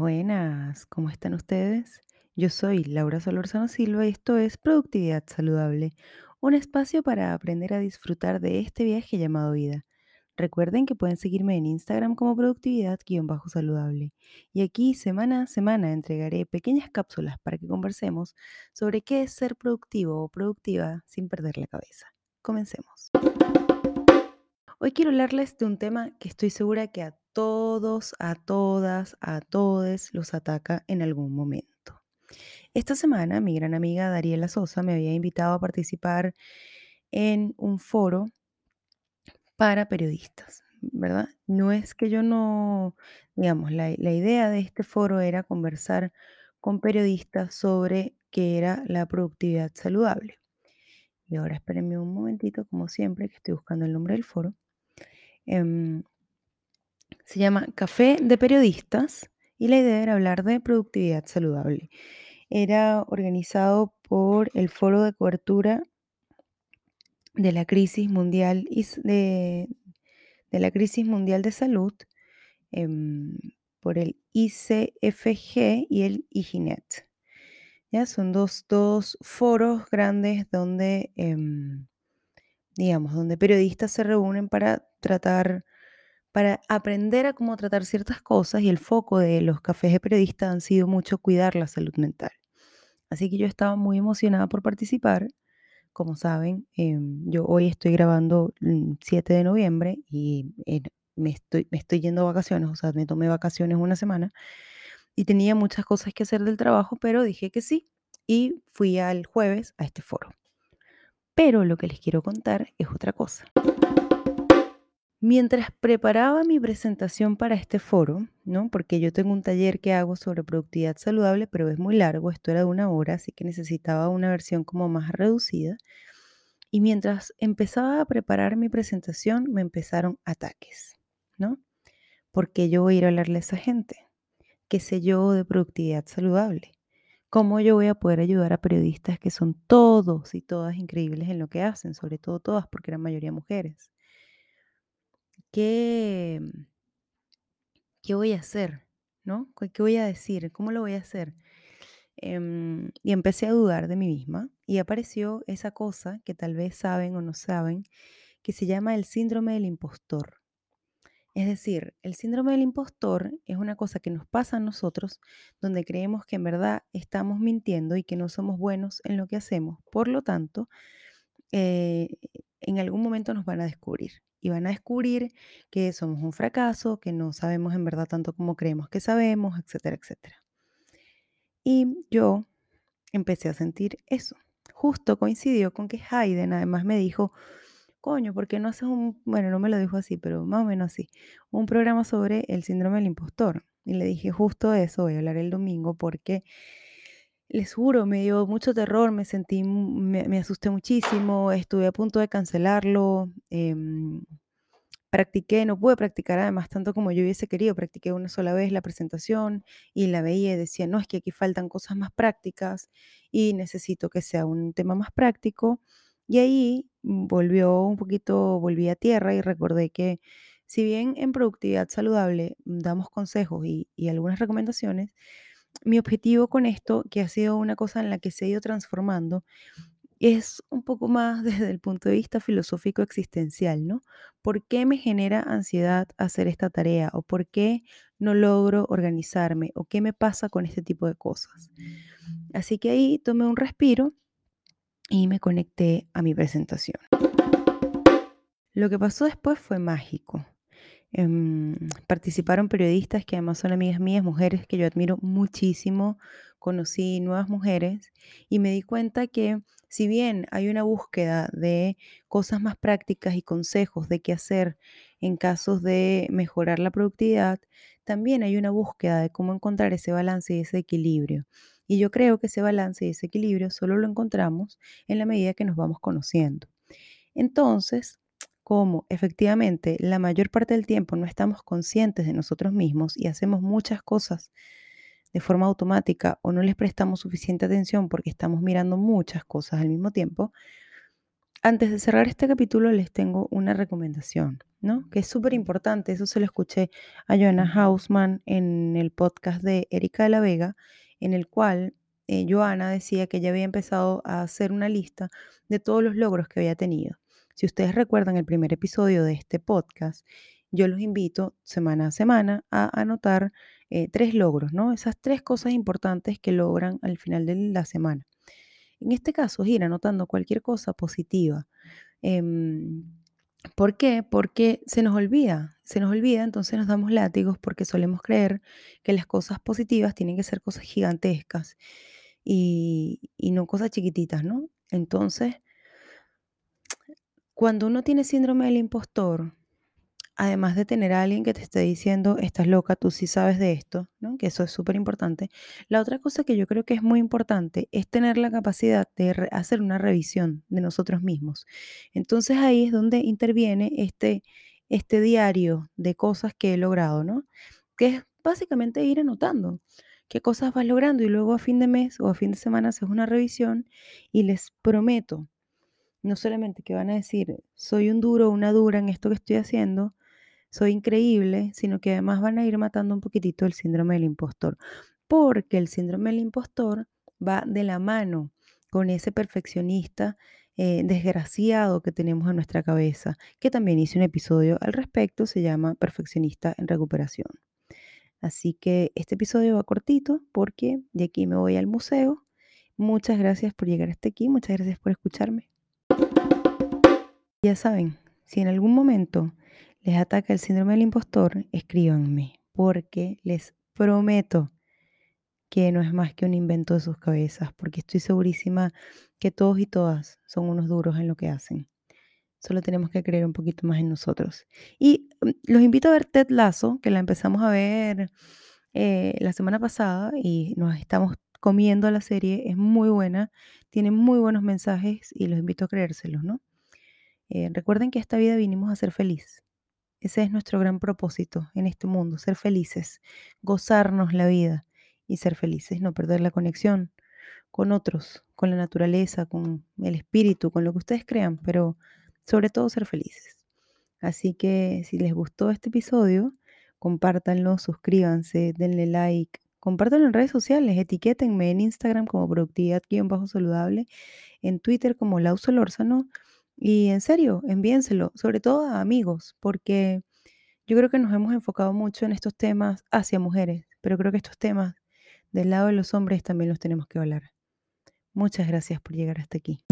buenas, ¿cómo están ustedes? Yo soy Laura Solorzano Silva y esto es Productividad Saludable, un espacio para aprender a disfrutar de este viaje llamado vida. Recuerden que pueden seguirme en Instagram como productividad-saludable. Y aquí semana a semana entregaré pequeñas cápsulas para que conversemos sobre qué es ser productivo o productiva sin perder la cabeza. Comencemos. Hoy quiero hablarles de un tema que estoy segura que a todos, a todas, a todos los ataca en algún momento. Esta semana mi gran amiga Dariela Sosa me había invitado a participar en un foro para periodistas, ¿verdad? No es que yo no, digamos, la, la idea de este foro era conversar con periodistas sobre qué era la productividad saludable. Y ahora espérenme un momentito, como siempre, que estoy buscando el nombre del foro. Em, se llama Café de Periodistas y la idea era hablar de productividad saludable. Era organizado por el Foro de Cobertura de la Crisis Mundial de, de la Crisis Mundial de Salud em, por el ICFG y el IGINET. Ya son dos, dos foros grandes donde, em, digamos, donde periodistas se reúnen para tratar para aprender a cómo tratar ciertas cosas y el foco de los cafés de periodistas han sido mucho cuidar la salud mental. Así que yo estaba muy emocionada por participar. Como saben, em, yo hoy estoy grabando el 7 de noviembre y eh, me estoy, me estoy yendo a vacaciones, o sea, me tomé vacaciones una semana y tenía muchas cosas que hacer del trabajo, pero dije que sí y fui al jueves a este foro. Pero lo que les quiero contar es otra cosa. Mientras preparaba mi presentación para este foro, ¿no? Porque yo tengo un taller que hago sobre productividad saludable, pero es muy largo, esto era de una hora, así que necesitaba una versión como más reducida. Y mientras empezaba a preparar mi presentación, me empezaron ataques, ¿no? Porque yo voy a ir a hablarle a esa gente? ¿Qué sé yo de productividad saludable? ¿Cómo yo voy a poder ayudar a periodistas que son todos y todas increíbles en lo que hacen, sobre todo todas, porque la mayoría mujeres? ¿Qué, ¿qué voy a hacer? ¿No? ¿Qué qué voy a decir? ¿Cómo lo voy a hacer? Em, y empecé a dudar de mí misma y apareció esa cosa que tal vez saben o no saben, que se llama el síndrome del impostor. Es decir, el síndrome del impostor es una cosa que nos pasa a nosotros donde creemos que en verdad estamos mintiendo y que no somos buenos en lo que hacemos. Por lo tanto, eh, en algún momento nos van a descubrir y van a descubrir que somos un fracaso, que no sabemos en verdad tanto como creemos que sabemos, etcétera, etcétera. Y yo empecé a sentir eso. Justo coincidió con que Hayden además me dijo, coño, ¿por qué no haces un, bueno, no me lo dijo así, pero más o menos así, un programa sobre el síndrome del impostor? Y le dije justo eso, voy a hablar el domingo porque les juro, me dio mucho terror, me sentí, me asusté muchísimo, estuve a punto de cancelarlo, em, practiqué, no pude practicar además tanto como yo hubiese querido, practiqué una sola vez la presentación y la veía y decía, no, es que aquí faltan cosas más prácticas y necesito que sea un tema más práctico. Y ahí volvió un poquito, volví a tierra y recordé que si bien en productividad saludable damos consejos y algunas recomendaciones, mi objetivo con esto, que ha sido una cosa en la que se ha ido transformando, es un poco más desde el punto de vista filosófico existencial, ¿no? ¿Por qué me genera ansiedad hacer esta tarea? ¿O por qué no logro organizarme? ¿O qué me pasa con este tipo de cosas? Así que ahí tomé un respiro y me conecté a mi presentación. Lo que pasó después fue mágico. Em, participaron periodistas que además son amigas mías, mujeres que yo admiro muchísimo. Conocí nuevas mujeres y me di cuenta que si bien hay una búsqueda de cosas más prácticas y consejos de qué hacer en casos de mejorar la productividad, también hay una búsqueda de cómo encontrar ese balance y ese equilibrio. Y yo creo que ese balance y ese equilibrio solo lo encontramos en la medida que nos vamos conociendo. Entonces, como efectivamente la mayor parte del tiempo no estamos conscientes de nosotros mismos y hacemos muchas cosas de forma automática o no les prestamos suficiente atención porque estamos mirando muchas cosas al mismo tiempo, antes de cerrar este capítulo les tengo una recomendación. ¿no? Que es súper importante. Eso se lo escuché a Joanna Hausman en el podcast de Erika de la Vega, en el cual eh, Joana decía que ella había empezado a hacer una lista de todos los logros que había tenido. Si ustedes recuerdan el primer episodio de este podcast, yo los invito semana a semana a anotar eh, tres logros, ¿no? Esas tres cosas importantes que logran al final de la semana. En este caso, es ir anotando cualquier cosa positiva. Em, ¿Por qué? Porque se nos olvida, se nos olvida, entonces nos damos látigos porque solemos creer que las cosas positivas tienen que ser cosas gigantescas y, y no cosas chiquititas, ¿no? Entonces, cuando uno tiene síndrome del impostor, además de tener a alguien que te esté diciendo, estás loca, tú sí sabes de esto, ¿no? Que eso es súper importante. La otra cosa que yo creo que es muy importante es tener la capacidad de hacer una revisión de nosotros mismos. Entonces ahí es donde interviene este, este diario de cosas que he logrado, ¿no? Que es básicamente ir anotando qué cosas vas logrando y luego a fin de mes o a fin de semana haces una revisión y les prometo, no solamente que van a decir, soy un duro o una dura en esto que estoy haciendo, soy increíble, sino que además van a ir matando un poquitito el síndrome del impostor, porque el síndrome del impostor va de la mano con ese perfeccionista eh, desgraciado que tenemos en nuestra cabeza, que también hice un episodio al respecto, se llama Perfeccionista en Recuperación. Así que este episodio va cortito porque de aquí me voy al museo. Muchas gracias por llegar hasta aquí, muchas gracias por escucharme. Ya saben, si en algún momento les ataca el síndrome del impostor, escríbanme, porque les prometo que no es más que un invento de sus cabezas, porque estoy segurísima que todos y todas son unos duros en lo que hacen. Solo tenemos que creer un poquito más en nosotros. Y mm, los invito a ver Ted Lasso, que la empezamos a ver eh, la semana pasada y nos estamos comiendo la serie. Es muy buena, tiene muy buenos mensajes y los invito a creérselos, ¿no? Eh, recuerden que esta vida vinimos a ser feliz. Ese es nuestro gran propósito en este mundo, ser felices, gozarnos la vida y ser felices, no perder la conexión con otros, con la naturaleza, con el espíritu, con lo que ustedes crean, pero sobre todo ser felices. Así que si les gustó este episodio, compártanlo, suscríbanse, denle like, compártanlo en redes sociales, etiquétenme en Instagram como productividad-saludable, en Twitter como Lausolórzano y en serio, envíenselo, sobre todo a amigos, porque yo creo que nos hemos enfocado mucho en estos temas hacia mujeres, pero creo que estos temas del lado de los hombres también los tenemos que hablar. Muchas gracias por llegar hasta aquí.